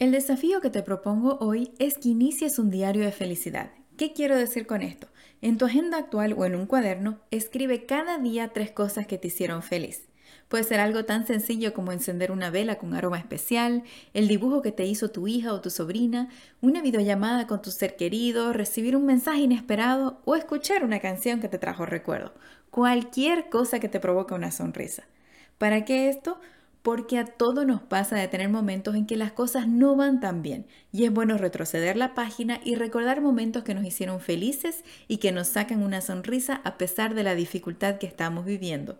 El desafío que te propongo hoy es que inicies un diario de felicidad. ¿Qué quiero decir con esto? En tu agenda actual o en un cuaderno, escribe cada día tres cosas que te hicieron feliz. Puede ser algo tan sencillo como encender una vela con aroma especial, el dibujo que te hizo tu hija o tu sobrina, una videollamada con tu ser querido, recibir un mensaje inesperado o escuchar una canción que te trajo recuerdo. Cualquier cosa que te provoque una sonrisa. ¿Para qué esto? Porque a todos nos pasa de tener momentos en que las cosas no van tan bien y es bueno retroceder la página y recordar momentos que nos hicieron felices y que nos sacan una sonrisa a pesar de la dificultad que estamos viviendo.